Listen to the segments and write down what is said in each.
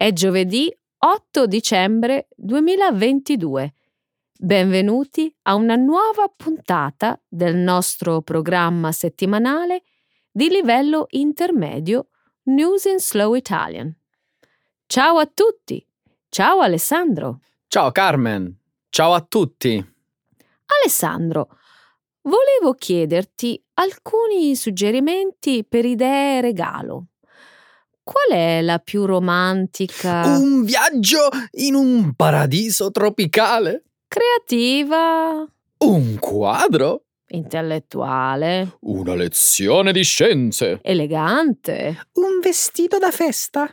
È giovedì 8 dicembre 2022. Benvenuti a una nuova puntata del nostro programma settimanale di livello intermedio News in Slow Italian. Ciao a tutti! Ciao Alessandro! Ciao Carmen! Ciao a tutti! Alessandro, volevo chiederti alcuni suggerimenti per idee regalo. Qual è la più romantica? Un viaggio in un paradiso tropicale? Creativa? Un quadro? Intellettuale? Una lezione di scienze? Elegante? Un vestito da festa?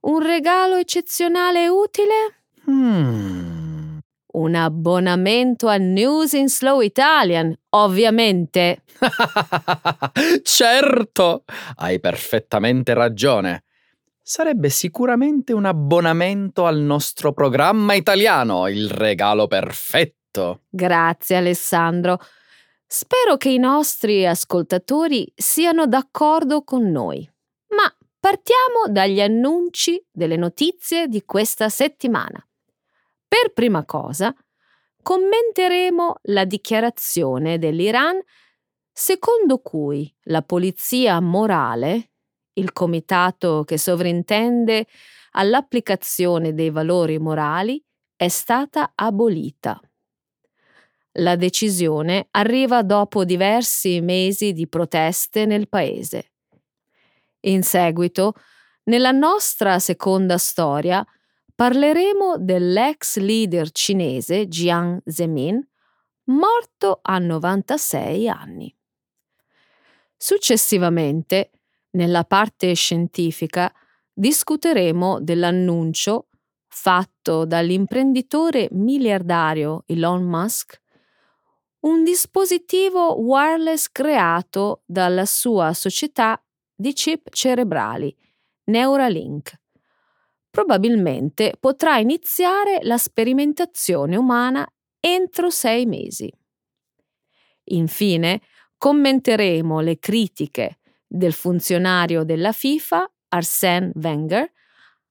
Un regalo eccezionale e utile? Hmm. Un abbonamento a News in Slow Italian, ovviamente. certo, hai perfettamente ragione. Sarebbe sicuramente un abbonamento al nostro programma italiano, il regalo perfetto. Grazie Alessandro. Spero che i nostri ascoltatori siano d'accordo con noi. Ma partiamo dagli annunci delle notizie di questa settimana. Per prima cosa, commenteremo la dichiarazione dell'Iran secondo cui la polizia morale il comitato che sovrintende all'applicazione dei valori morali è stata abolita. La decisione arriva dopo diversi mesi di proteste nel paese. In seguito, nella nostra seconda storia, parleremo dell'ex leader cinese Jiang Zemin, morto a 96 anni. Successivamente, nella parte scientifica discuteremo dell'annuncio fatto dall'imprenditore miliardario Elon Musk, un dispositivo wireless creato dalla sua società di chip cerebrali, Neuralink. Probabilmente potrà iniziare la sperimentazione umana entro sei mesi. Infine, commenteremo le critiche del funzionario della FIFA Arsène Wenger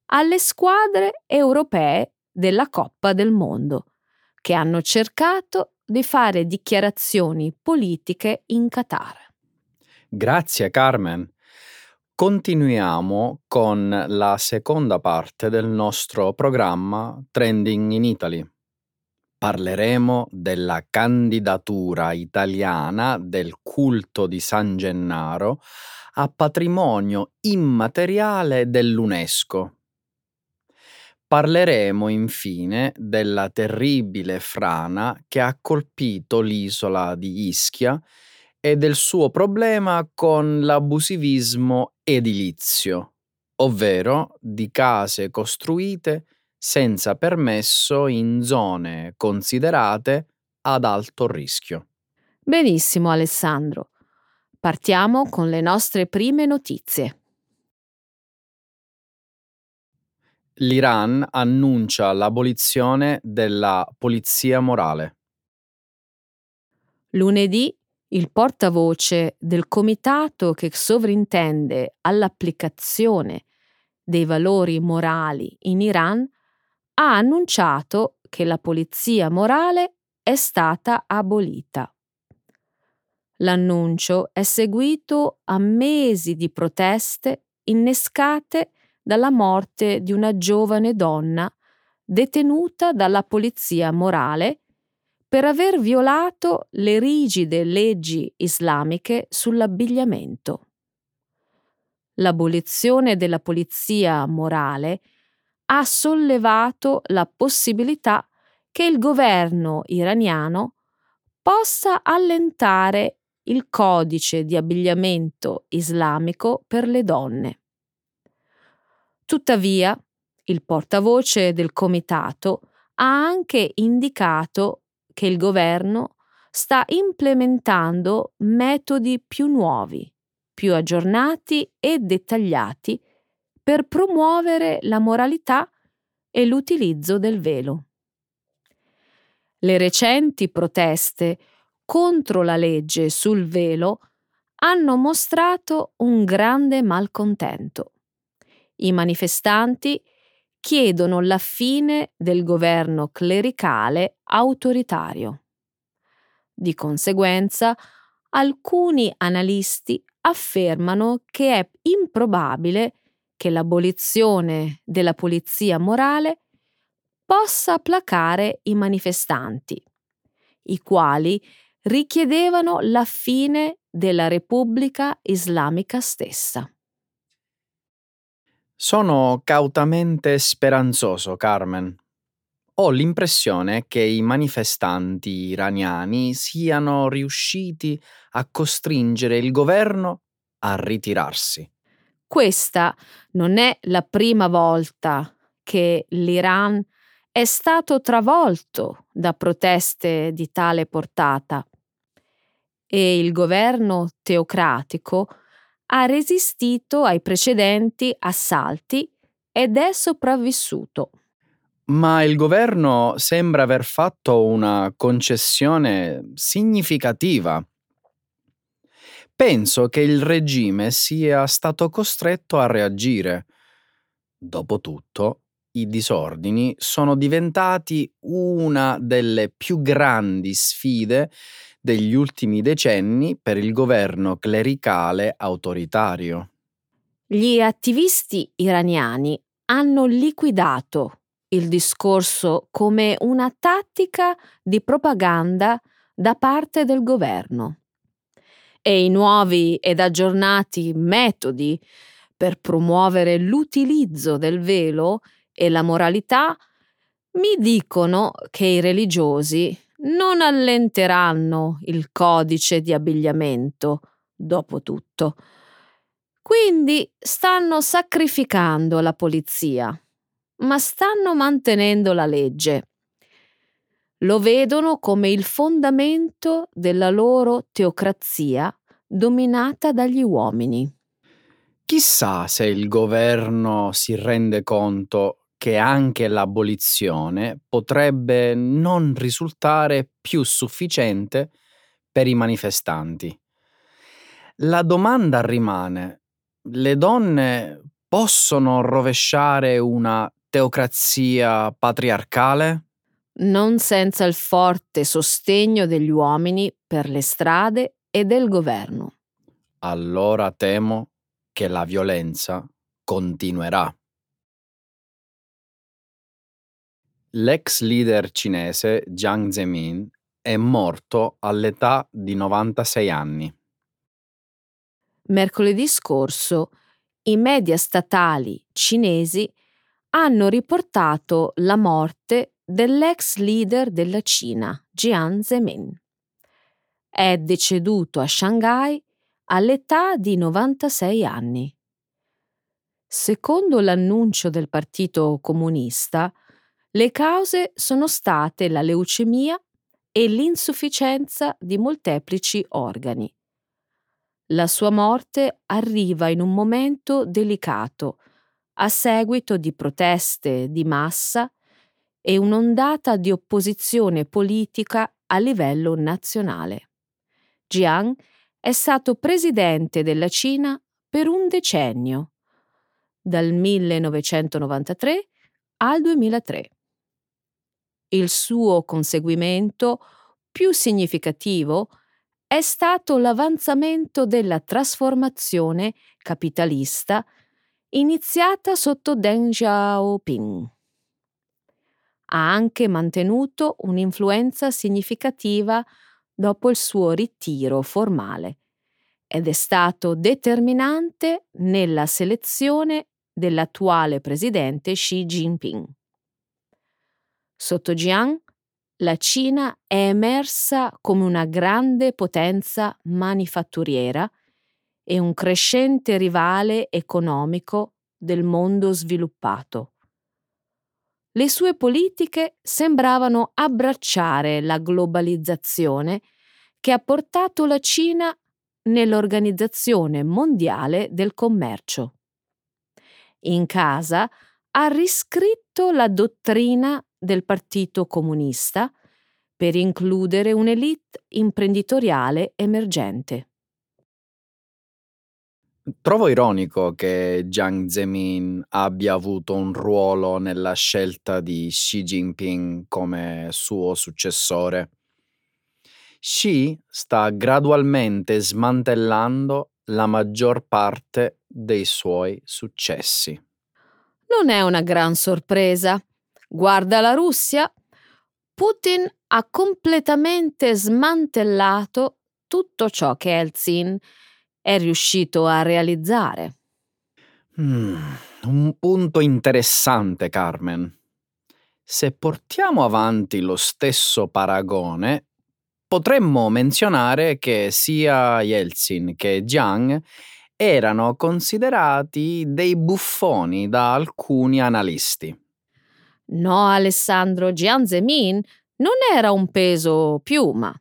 alle squadre europee della Coppa del Mondo, che hanno cercato di fare dichiarazioni politiche in Qatar. Grazie Carmen. Continuiamo con la seconda parte del nostro programma Trending in Italy. Parleremo della candidatura italiana del culto di San Gennaro a patrimonio immateriale dell'UNESCO. Parleremo infine della terribile frana che ha colpito l'isola di Ischia e del suo problema con l'abusivismo edilizio, ovvero di case costruite senza permesso in zone considerate ad alto rischio. Benissimo Alessandro. Partiamo con le nostre prime notizie. L'Iran annuncia l'abolizione della polizia morale. Lunedì il portavoce del comitato che sovrintende all'applicazione dei valori morali in Iran ha annunciato che la polizia morale è stata abolita. L'annuncio è seguito a mesi di proteste innescate dalla morte di una giovane donna detenuta dalla polizia morale per aver violato le rigide leggi islamiche sull'abbigliamento. L'abolizione della polizia morale ha sollevato la possibilità che il governo iraniano possa allentare il codice di abbigliamento islamico per le donne. Tuttavia, il portavoce del comitato ha anche indicato che il governo sta implementando metodi più nuovi, più aggiornati e dettagliati per promuovere la moralità e l'utilizzo del velo. Le recenti proteste contro la legge sul velo hanno mostrato un grande malcontento. I manifestanti chiedono la fine del governo clericale autoritario. Di conseguenza, alcuni analisti affermano che è improbabile che l'abolizione della polizia morale possa placare i manifestanti, i quali richiedevano la fine della Repubblica Islamica stessa. Sono cautamente speranzoso, Carmen. Ho l'impressione che i manifestanti iraniani siano riusciti a costringere il governo a ritirarsi. Questa non è la prima volta che l'Iran è stato travolto da proteste di tale portata e il governo teocratico ha resistito ai precedenti assalti ed è sopravvissuto. Ma il governo sembra aver fatto una concessione significativa. Penso che il regime sia stato costretto a reagire. Dopotutto, i disordini sono diventati una delle più grandi sfide degli ultimi decenni per il governo clericale autoritario. Gli attivisti iraniani hanno liquidato il discorso come una tattica di propaganda da parte del governo e i nuovi ed aggiornati metodi per promuovere l'utilizzo del velo e la moralità mi dicono che i religiosi non allenteranno il codice di abbigliamento, dopo tutto. Quindi stanno sacrificando la polizia, ma stanno mantenendo la legge. Lo vedono come il fondamento della loro teocrazia dominata dagli uomini. Chissà se il governo si rende conto che anche l'abolizione potrebbe non risultare più sufficiente per i manifestanti. La domanda rimane, le donne possono rovesciare una teocrazia patriarcale? Non senza il forte sostegno degli uomini per le strade e del governo. Allora temo che la violenza continuerà. L'ex leader cinese Jiang Zemin è morto all'età di 96 anni. Mercoledì scorso i media statali cinesi hanno riportato la morte dell'ex leader della Cina, Jiang Zemin. È deceduto a Shanghai all'età di 96 anni. Secondo l'annuncio del Partito Comunista, le cause sono state la leucemia e l'insufficienza di molteplici organi. La sua morte arriva in un momento delicato, a seguito di proteste di massa e un'ondata di opposizione politica a livello nazionale. Jiang è stato presidente della Cina per un decennio, dal 1993 al 2003 il suo conseguimento più significativo è stato l'avanzamento della trasformazione capitalista iniziata sotto Deng Xiaoping. Ha anche mantenuto un'influenza significativa dopo il suo ritiro formale ed è stato determinante nella selezione dell'attuale presidente Xi Jinping. Sotto Jiang, la Cina è emersa come una grande potenza manifatturiera e un crescente rivale economico del mondo sviluppato. Le sue politiche sembravano abbracciare la globalizzazione che ha portato la Cina nell'Organizzazione Mondiale del Commercio. In casa ha riscritto la dottrina del Partito Comunista per includere un'elite imprenditoriale emergente. Trovo ironico che Jiang Zemin abbia avuto un ruolo nella scelta di Xi Jinping come suo successore. Xi sta gradualmente smantellando la maggior parte dei suoi successi. Non è una gran sorpresa. Guarda la Russia. Putin ha completamente smantellato tutto ciò che Elzin è riuscito a realizzare. Mm, un punto interessante, Carmen. Se portiamo avanti lo stesso paragone, potremmo menzionare che sia Yeltsin che Jiang erano considerati dei buffoni da alcuni analisti. No, Alessandro, Jiang Zemin non era un peso piuma.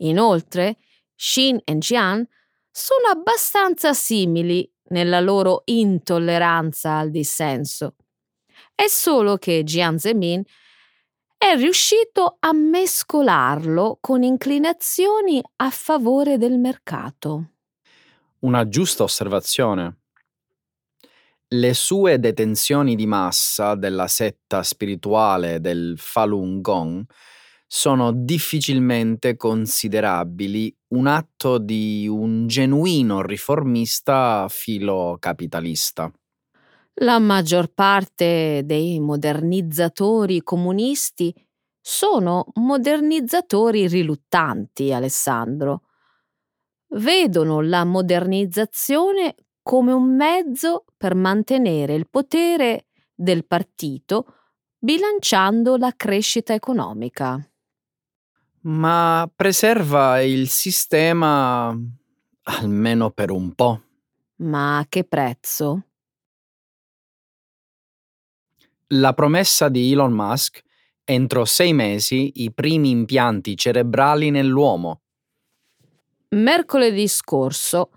Inoltre, Xin e Jiang sono abbastanza simili nella loro intolleranza al dissenso. È solo che Jiang Zemin è riuscito a mescolarlo con inclinazioni a favore del mercato. Una giusta osservazione. Le sue detenzioni di massa della setta spirituale del Falun Gong sono difficilmente considerabili un atto di un genuino riformista filocapitalista. La maggior parte dei modernizzatori comunisti sono modernizzatori riluttanti, Alessandro. Vedono la modernizzazione come un mezzo per mantenere il potere del partito bilanciando la crescita economica ma preserva il sistema almeno per un po'. Ma a che prezzo? La promessa di Elon Musk entro sei mesi i primi impianti cerebrali nell'uomo. Mercoledì scorso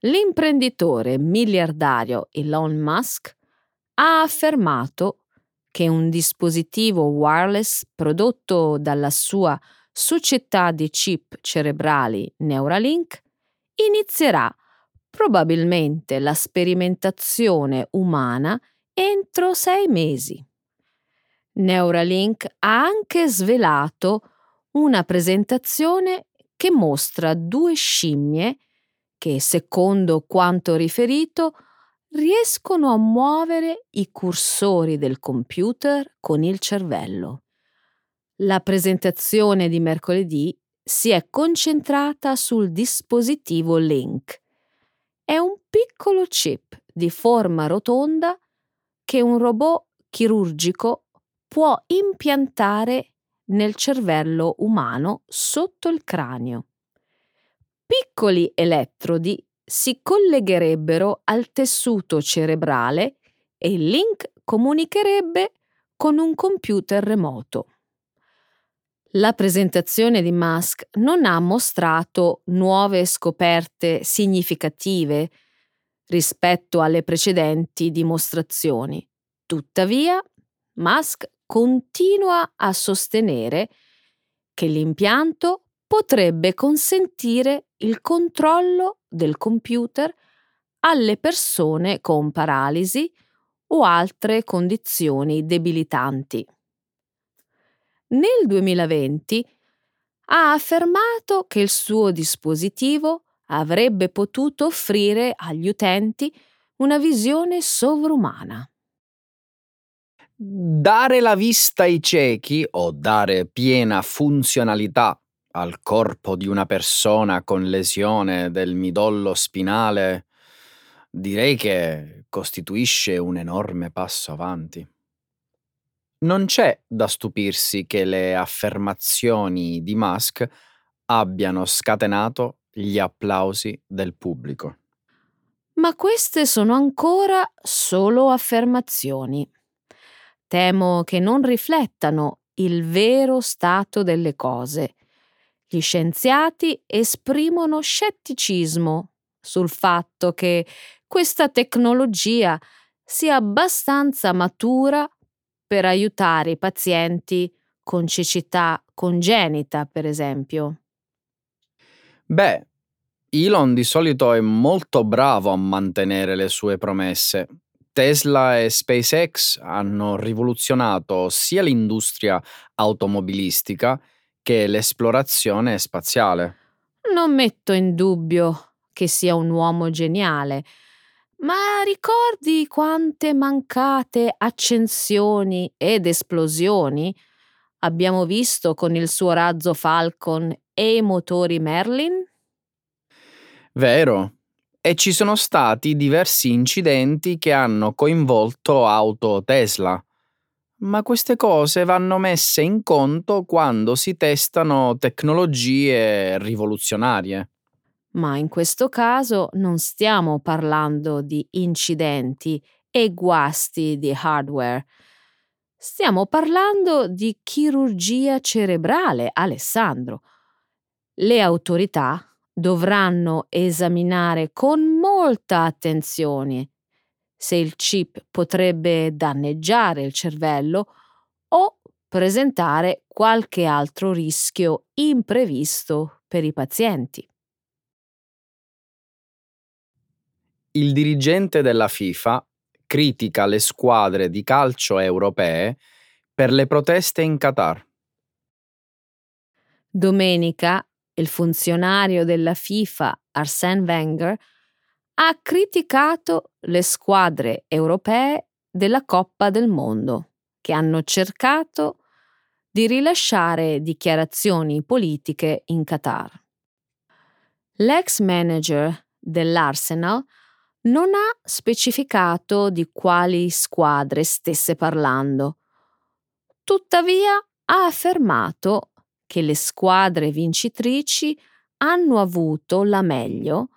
l'imprenditore miliardario Elon Musk ha affermato che un dispositivo wireless prodotto dalla sua società di chip cerebrali Neuralink, inizierà probabilmente la sperimentazione umana entro sei mesi. Neuralink ha anche svelato una presentazione che mostra due scimmie che, secondo quanto riferito, riescono a muovere i cursori del computer con il cervello. La presentazione di mercoledì si è concentrata sul dispositivo Link. È un piccolo chip di forma rotonda che un robot chirurgico può impiantare nel cervello umano sotto il cranio. Piccoli elettrodi si collegherebbero al tessuto cerebrale e il link comunicherebbe con un computer remoto. La presentazione di Musk non ha mostrato nuove scoperte significative rispetto alle precedenti dimostrazioni. Tuttavia, Musk continua a sostenere che l'impianto potrebbe consentire il controllo del computer alle persone con paralisi o altre condizioni debilitanti nel 2020 ha affermato che il suo dispositivo avrebbe potuto offrire agli utenti una visione sovrumana. Dare la vista ai ciechi o dare piena funzionalità al corpo di una persona con lesione del midollo spinale direi che costituisce un enorme passo avanti. Non c'è da stupirsi che le affermazioni di Musk abbiano scatenato gli applausi del pubblico. Ma queste sono ancora solo affermazioni. Temo che non riflettano il vero stato delle cose. Gli scienziati esprimono scetticismo sul fatto che questa tecnologia sia abbastanza matura per aiutare i pazienti con cecità congenita, per esempio? Beh, Elon di solito è molto bravo a mantenere le sue promesse. Tesla e SpaceX hanno rivoluzionato sia l'industria automobilistica che l'esplorazione spaziale. Non metto in dubbio che sia un uomo geniale, ma ricordi quante mancate accensioni ed esplosioni abbiamo visto con il suo razzo Falcon e i motori Merlin? Vero. E ci sono stati diversi incidenti che hanno coinvolto auto Tesla. Ma queste cose vanno messe in conto quando si testano tecnologie rivoluzionarie. Ma in questo caso non stiamo parlando di incidenti e guasti di hardware. Stiamo parlando di chirurgia cerebrale, Alessandro. Le autorità dovranno esaminare con molta attenzione se il chip potrebbe danneggiare il cervello o presentare qualche altro rischio imprevisto per i pazienti. Il dirigente della FIFA critica le squadre di calcio europee per le proteste in Qatar. Domenica il funzionario della FIFA Arsène Wenger ha criticato le squadre europee della Coppa del Mondo che hanno cercato di rilasciare dichiarazioni politiche in Qatar. L'ex manager dell'Arsenal non ha specificato di quali squadre stesse parlando. Tuttavia ha affermato che le squadre vincitrici hanno avuto la meglio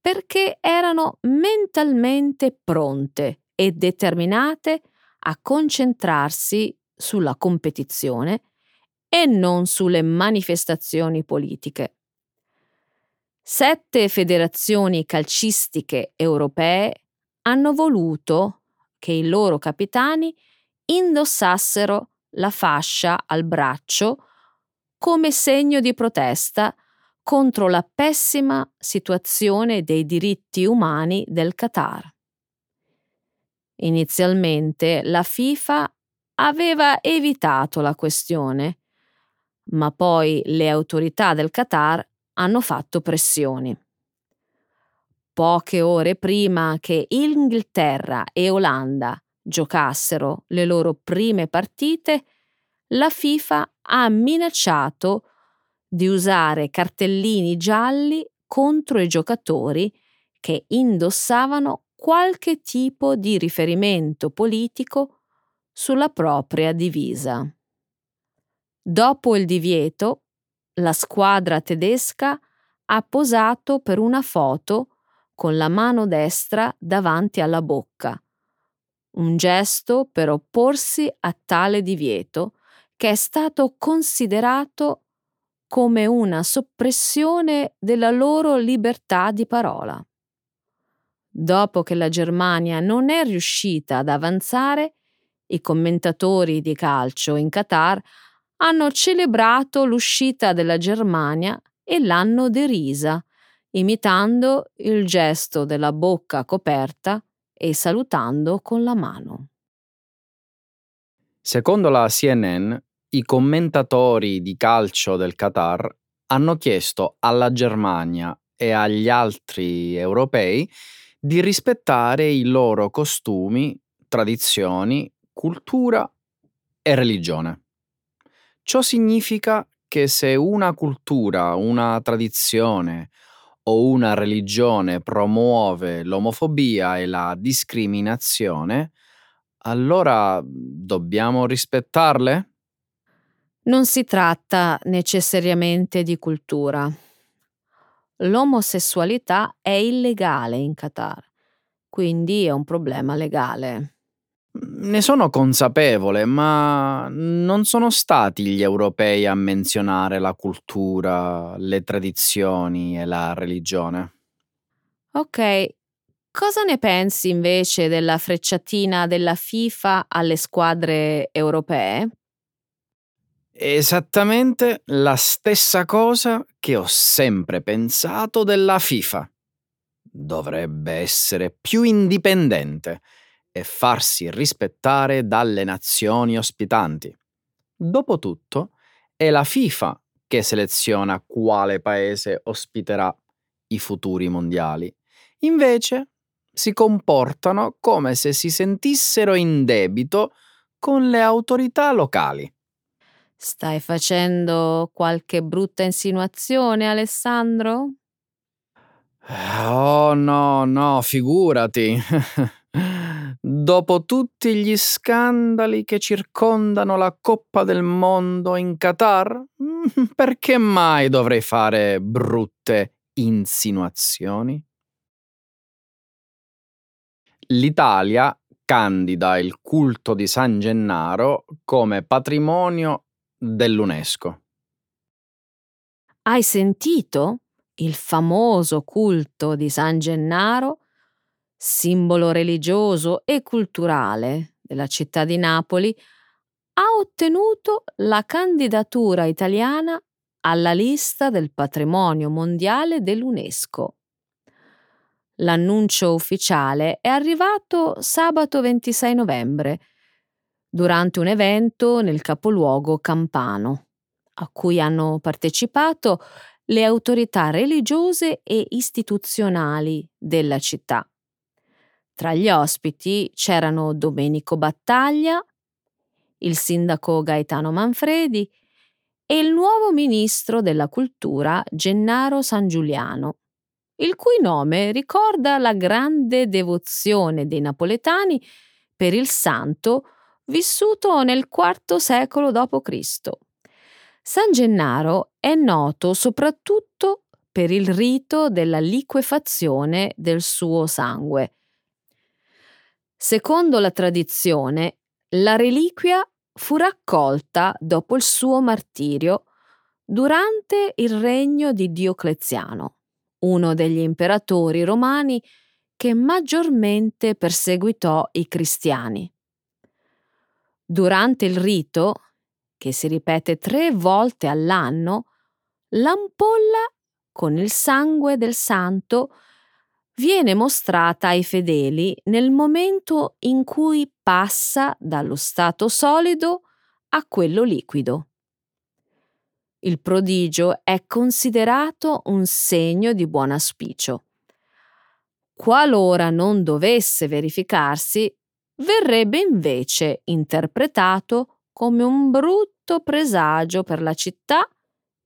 perché erano mentalmente pronte e determinate a concentrarsi sulla competizione e non sulle manifestazioni politiche. Sette federazioni calcistiche europee hanno voluto che i loro capitani indossassero la fascia al braccio come segno di protesta contro la pessima situazione dei diritti umani del Qatar. Inizialmente la FIFA aveva evitato la questione, ma poi le autorità del Qatar hanno fatto pressioni. Poche ore prima che Inghilterra e Olanda giocassero le loro prime partite, la FIFA ha minacciato di usare cartellini gialli contro i giocatori che indossavano qualche tipo di riferimento politico sulla propria divisa. Dopo il divieto, la squadra tedesca ha posato per una foto con la mano destra davanti alla bocca, un gesto per opporsi a tale divieto che è stato considerato come una soppressione della loro libertà di parola. Dopo che la Germania non è riuscita ad avanzare, i commentatori di calcio in Qatar hanno celebrato l'uscita della Germania e l'hanno derisa, imitando il gesto della bocca coperta e salutando con la mano. Secondo la CNN, i commentatori di calcio del Qatar hanno chiesto alla Germania e agli altri europei di rispettare i loro costumi, tradizioni, cultura e religione. Ciò significa che se una cultura, una tradizione o una religione promuove l'omofobia e la discriminazione, allora dobbiamo rispettarle? Non si tratta necessariamente di cultura. L'omosessualità è illegale in Qatar, quindi è un problema legale. Ne sono consapevole, ma non sono stati gli europei a menzionare la cultura, le tradizioni e la religione. Ok, cosa ne pensi invece della frecciatina della FIFA alle squadre europee? Esattamente la stessa cosa che ho sempre pensato della FIFA. Dovrebbe essere più indipendente e farsi rispettare dalle nazioni ospitanti. Dopotutto, è la FIFA che seleziona quale paese ospiterà i futuri mondiali. Invece si comportano come se si sentissero in debito con le autorità locali. Stai facendo qualche brutta insinuazione, Alessandro? Oh no, no, figurati. Dopo tutti gli scandali che circondano la Coppa del Mondo in Qatar, perché mai dovrei fare brutte insinuazioni? L'Italia candida il culto di San Gennaro come patrimonio dell'UNESCO. Hai sentito? Il famoso culto di San Gennaro, simbolo religioso e culturale della città di Napoli, ha ottenuto la candidatura italiana alla lista del patrimonio mondiale dell'UNESCO. L'annuncio ufficiale è arrivato sabato 26 novembre durante un evento nel capoluogo campano, a cui hanno partecipato le autorità religiose e istituzionali della città. Tra gli ospiti c'erano Domenico Battaglia, il sindaco Gaetano Manfredi e il nuovo ministro della cultura Gennaro San Giuliano, il cui nome ricorda la grande devozione dei napoletani per il santo vissuto nel IV secolo d.C. San Gennaro è noto soprattutto per il rito della liquefazione del suo sangue. Secondo la tradizione, la reliquia fu raccolta dopo il suo martirio durante il regno di Diocleziano, uno degli imperatori romani che maggiormente perseguitò i cristiani. Durante il rito, che si ripete tre volte all'anno, l'ampolla con il sangue del santo viene mostrata ai fedeli nel momento in cui passa dallo stato solido a quello liquido. Il prodigio è considerato un segno di buon auspicio. Qualora non dovesse verificarsi, verrebbe invece interpretato come un brutto presagio per la città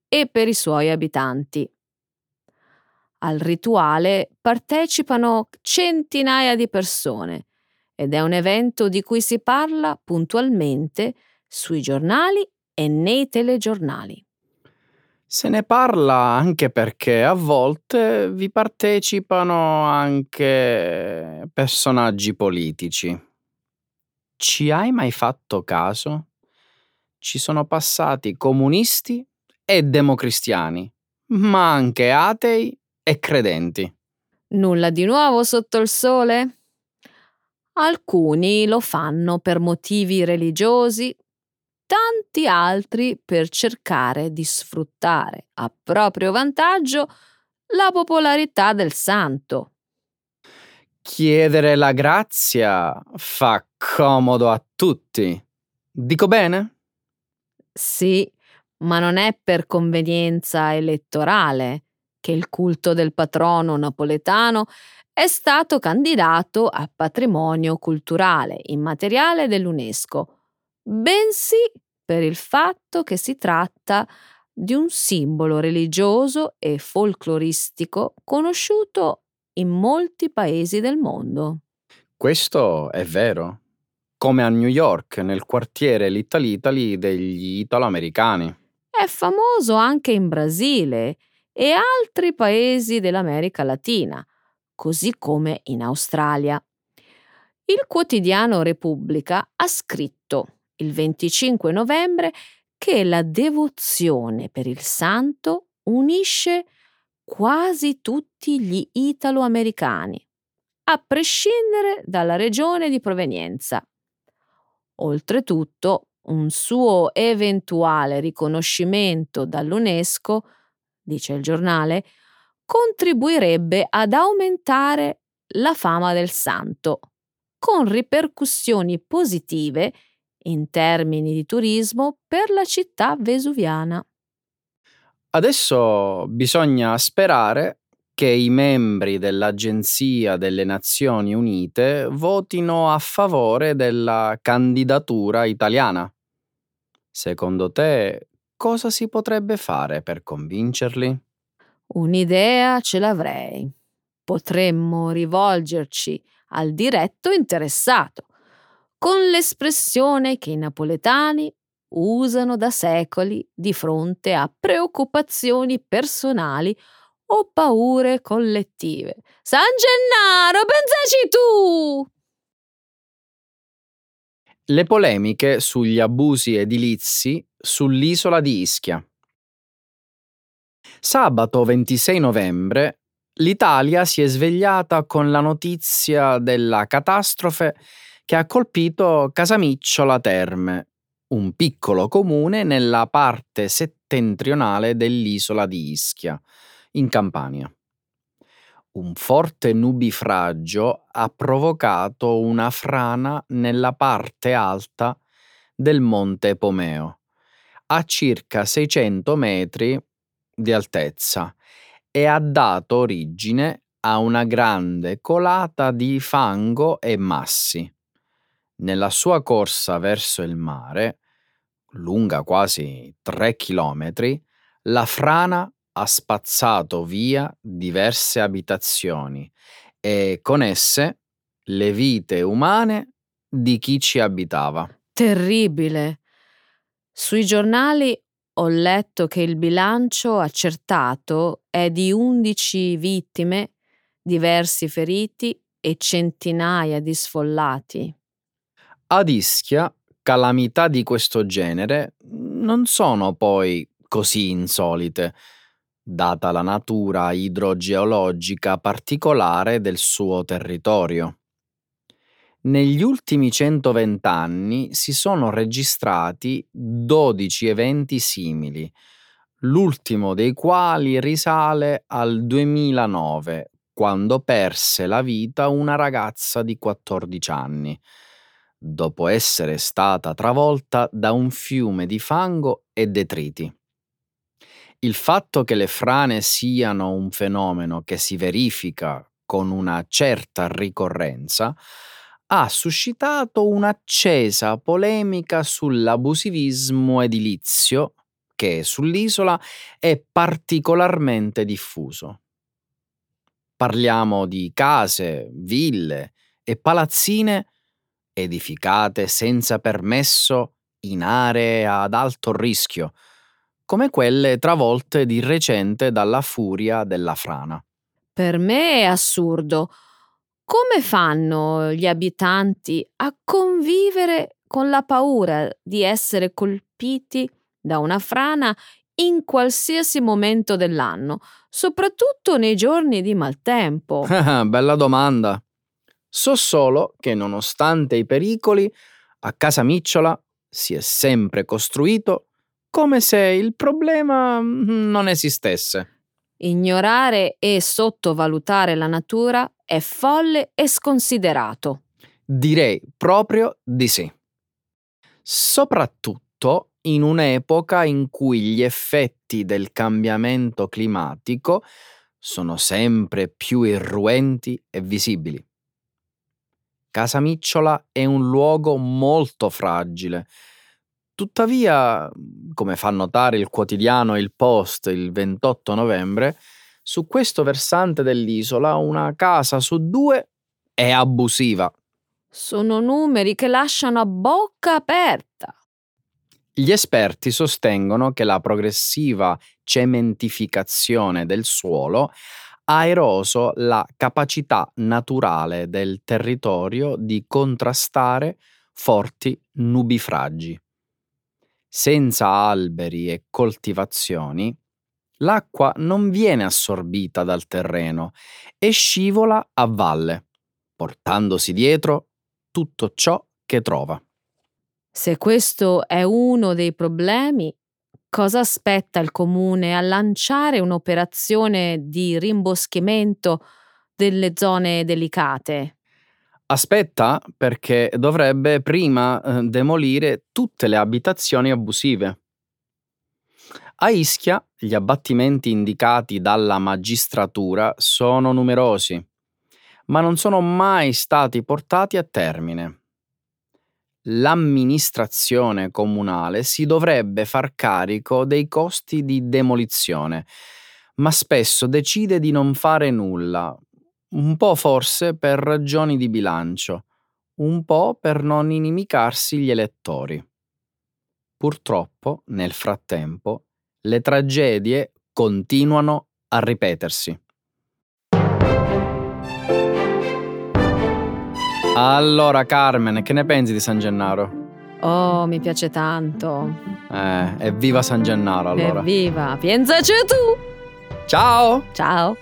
e per i suoi abitanti. Al rituale partecipano centinaia di persone ed è un evento di cui si parla puntualmente sui giornali e nei telegiornali. Se ne parla anche perché a volte vi partecipano anche personaggi politici. Ci hai mai fatto caso? Ci sono passati comunisti e democristiani, ma anche atei e credenti. Nulla di nuovo sotto il sole? Alcuni lo fanno per motivi religiosi, tanti altri per cercare di sfruttare a proprio vantaggio la popolarità del santo. Chiedere la grazia fa comodo a tutti. Dico bene? Sì, ma non è per convenienza elettorale che il culto del patrono napoletano è stato candidato a patrimonio culturale immateriale dell'UNESCO, bensì per il fatto che si tratta di un simbolo religioso e folcloristico conosciuto in molti paesi del mondo. Questo è vero. Come a New York, nel quartiere Little Italy degli italo-americani. È famoso anche in Brasile e altri paesi dell'America Latina, così come in Australia. Il quotidiano Repubblica ha scritto il 25 novembre che la devozione per il santo unisce quasi tutti gli italo-americani, a prescindere dalla regione di provenienza. Oltretutto, un suo eventuale riconoscimento dall'UNESCO, dice il giornale, contribuirebbe ad aumentare la fama del santo, con ripercussioni positive in termini di turismo per la città vesuviana. Adesso bisogna sperare che i membri dell'Agenzia delle Nazioni Unite votino a favore della candidatura italiana. Secondo te cosa si potrebbe fare per convincerli? Un'idea ce l'avrei. Potremmo rivolgerci al diretto interessato, con l'espressione che i napoletani usano da secoli di fronte a preoccupazioni personali o paure collettive. San Gennaro, pensaci tu! Le polemiche sugli abusi edilizi sull'isola di Ischia. Sabato 26 novembre l'Italia si è svegliata con la notizia della catastrofe che ha colpito Casamicciola Terme, un piccolo comune nella parte settentrionale dell'isola di Ischia, in Campania. Un forte nubifragio ha provocato una frana nella parte alta del monte Pomeo, a circa 600 metri di altezza, e ha dato origine a una grande colata di fango e massi. Nella sua corsa verso il mare, lunga quasi 3 chilometri, la frana ha spazzato via diverse abitazioni e con esse le vite umane di chi ci abitava. Terribile. Sui giornali ho letto che il bilancio accertato è di 11 vittime, diversi feriti e centinaia di sfollati. Ad Ischia, calamità di questo genere non sono poi così insolite, data la natura idrogeologica particolare del suo territorio. Negli ultimi 120 anni si sono registrati 12 eventi simili, l'ultimo dei quali risale al 2009, quando perse la vita una ragazza di 14 anni, dopo essere stata travolta da un fiume di fango e detriti. Il fatto che le frane siano un fenomeno che si verifica con una certa ricorrenza ha suscitato un'accesa polemica sull'abusivismo edilizio che sull'isola è particolarmente diffuso. Parliamo di case, ville e palazzine edificate senza permesso in aree ad alto rischio, come quelle travolte di recente dalla furia della frana. Per me è assurdo. Come fanno gli abitanti a convivere con la paura di essere colpiti da una frana in qualsiasi momento dell'anno, soprattutto nei giorni di maltempo? Bella domanda. So solo che nonostante i pericoli, a casa Micciola si è sempre costruito come se il problema mm, non esistesse. Ignorare e sottovalutare la natura è folle e sconsiderato. Direi proprio di sì. Soprattutto in un'epoca in cui gli effetti del cambiamento climatico sono sempre più irruenti e visibili. Casa Micciola è un luogo molto fragile Tuttavia, come fa notare il quotidiano Il Post il 28 novembre, su questo versante dell'isola una casa su due è abusiva. Sono numeri che lasciano a bocca aperta. Gli esperti sostengono che la progressiva cementificazione del suolo ha eroso la capacità naturale del territorio di contrastare forti nubifragi senza alberi e coltivazioni, l'acqua non viene assorbita dal terreno e scivola a valle, portandosi dietro tutto ciò che trova. Se questo è uno dei problemi, cosa aspetta il comune a lanciare un'operazione di rimboschimento delle zone delicate? Aspetta perché dovrebbe prima eh, demolire tutte le abitazioni abusive. A Ischia gli abbattimenti indicati dalla magistratura sono numerosi, ma non sono mai stati portati a termine. L'amministrazione comunale si dovrebbe far carico dei costi di demolizione, ma spesso decide di non fare nulla, un po' forse per ragioni di bilancio, un po' per non inimicarsi gli elettori. Purtroppo, nel frattempo, le tragedie continuano a ripetersi. Allora, Carmen, che ne pensi di San Gennaro? Oh, mi piace tanto. Eh, evviva San Gennaro allora. Evviva, pensaci tu! Ciao! Ciao!